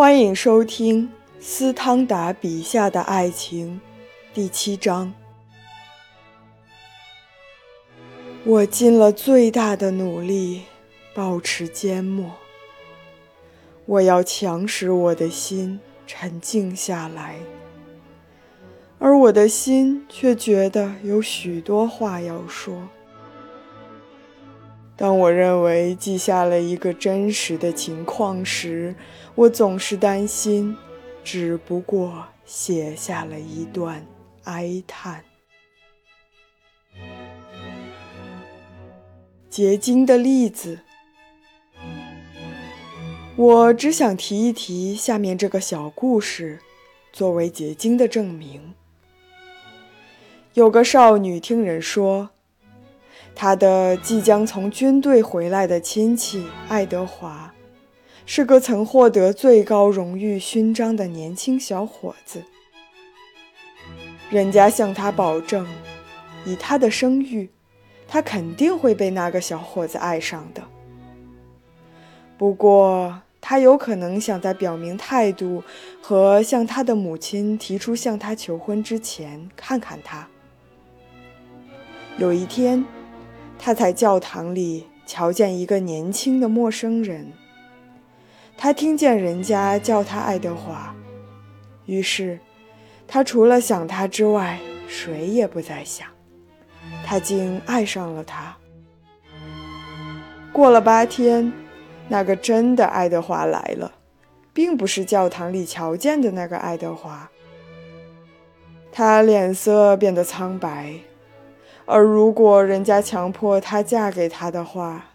欢迎收听斯汤达笔下的爱情第七章。我尽了最大的努力保持缄默。我要强使我的心沉静下来，而我的心却觉得有许多话要说。当我认为记下了一个真实的情况时，我总是担心，只不过写下了一段哀叹。结晶的例子，我只想提一提下面这个小故事，作为结晶的证明。有个少女听人说。他的即将从军队回来的亲戚爱德华，是个曾获得最高荣誉勋章的年轻小伙子。人家向他保证，以他的声誉，他肯定会被那个小伙子爱上的。不过，他有可能想在表明态度和向他的母亲提出向他求婚之前，看看他。有一天。他在教堂里瞧见一个年轻的陌生人，他听见人家叫他爱德华，于是他除了想他之外，谁也不再想。他竟爱上了他。过了八天，那个真的爱德华来了，并不是教堂里瞧见的那个爱德华。他脸色变得苍白。而如果人家强迫她嫁给他的话，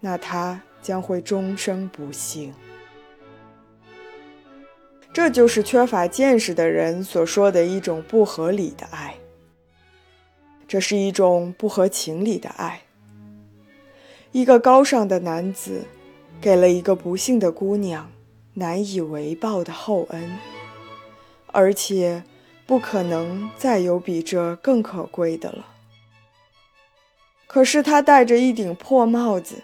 那她将会终生不幸。这就是缺乏见识的人所说的一种不合理的爱。这是一种不合情理的爱。一个高尚的男子，给了一个不幸的姑娘难以为报的厚恩，而且不可能再有比这更可贵的了。可是他戴着一顶破帽子，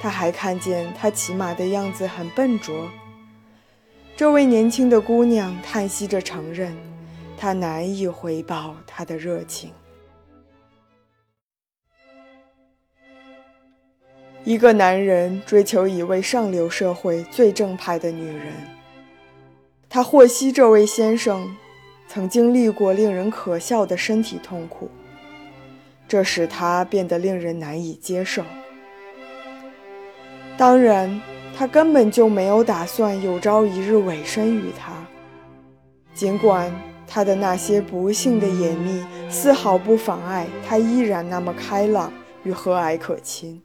他还看见他骑马的样子很笨拙。这位年轻的姑娘叹息着承认，他难以回报他的热情。一个男人追求一位上流社会最正派的女人，他获悉这位先生曾经历过令人可笑的身体痛苦。这使他变得令人难以接受。当然，他根本就没有打算有朝一日委身于他，尽管他的那些不幸的隐秘丝毫不妨碍他依然那么开朗与和蔼可亲。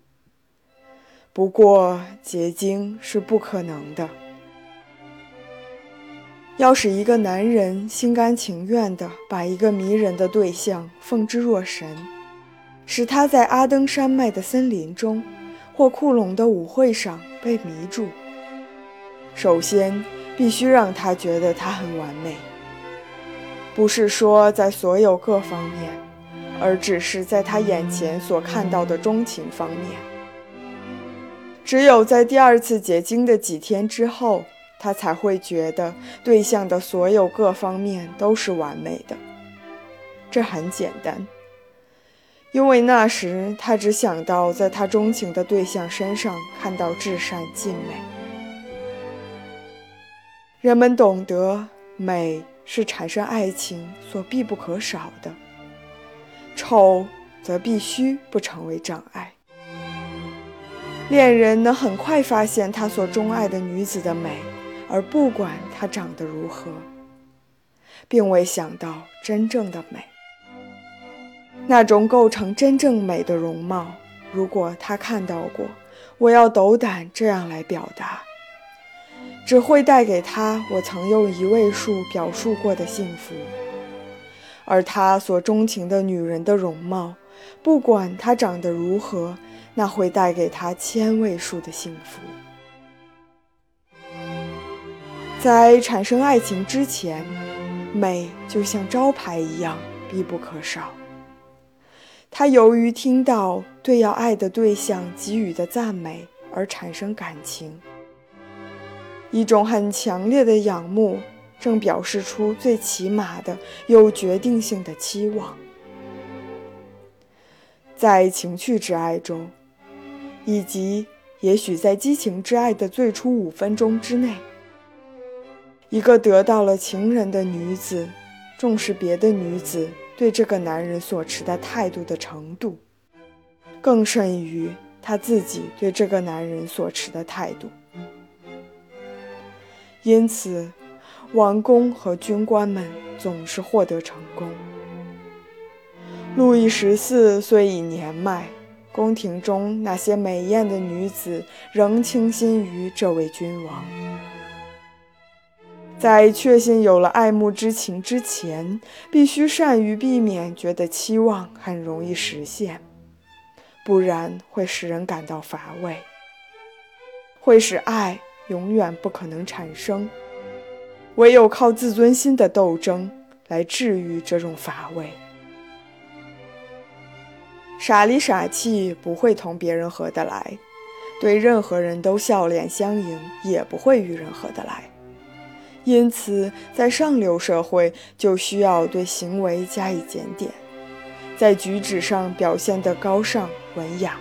不过，结晶是不可能的。要使一个男人心甘情愿地把一个迷人的对象奉之若神。使他在阿登山脉的森林中，或库隆的舞会上被迷住。首先，必须让他觉得他很完美，不是说在所有各方面，而只是在他眼前所看到的钟情方面。只有在第二次结晶的几天之后，他才会觉得对象的所有各方面都是完美的。这很简单。因为那时他只想到在他钟情的对象身上看到至善尽美。人们懂得美是产生爱情所必不可少的，丑则必须不成为障碍。恋人能很快发现他所钟爱的女子的美，而不管她长得如何，并未想到真正的美。那种构成真正美的容貌，如果他看到过，我要斗胆这样来表达，只会带给他我曾用一位数表述过的幸福。而他所钟情的女人的容貌，不管她长得如何，那会带给他千位数的幸福。在产生爱情之前，美就像招牌一样必不可少。他由于听到对要爱的对象给予的赞美而产生感情，一种很强烈的仰慕，正表示出最起码的、有决定性的期望。在情趣之爱中，以及也许在激情之爱的最初五分钟之内，一个得到了情人的女子，重视别的女子对这个男人所持的态度的程度，更甚于她自己对这个男人所持的态度。因此，王公和军官们总是获得成功。路易十四虽已年迈，宫廷中那些美艳的女子仍倾心于这位君王。在确信有了爱慕之情之前，必须善于避免觉得期望很容易实现，不然会使人感到乏味，会使爱。永远不可能产生，唯有靠自尊心的斗争来治愈这种乏味。傻里傻气不会同别人合得来，对任何人都笑脸相迎也不会与人合得来。因此，在上流社会就需要对行为加以检点，在举止上表现得高尚文雅。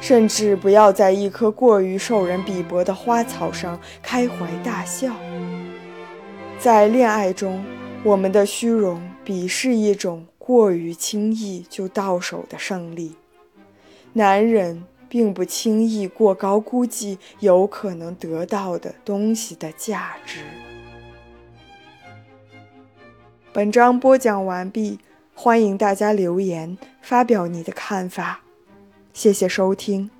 甚至不要在一棵过于受人鄙薄的花草上开怀大笑。在恋爱中，我们的虚荣鄙视一种过于轻易就到手的胜利。男人并不轻易过高估计有可能得到的东西的价值。本章播讲完毕，欢迎大家留言发表你的看法。谢谢收听。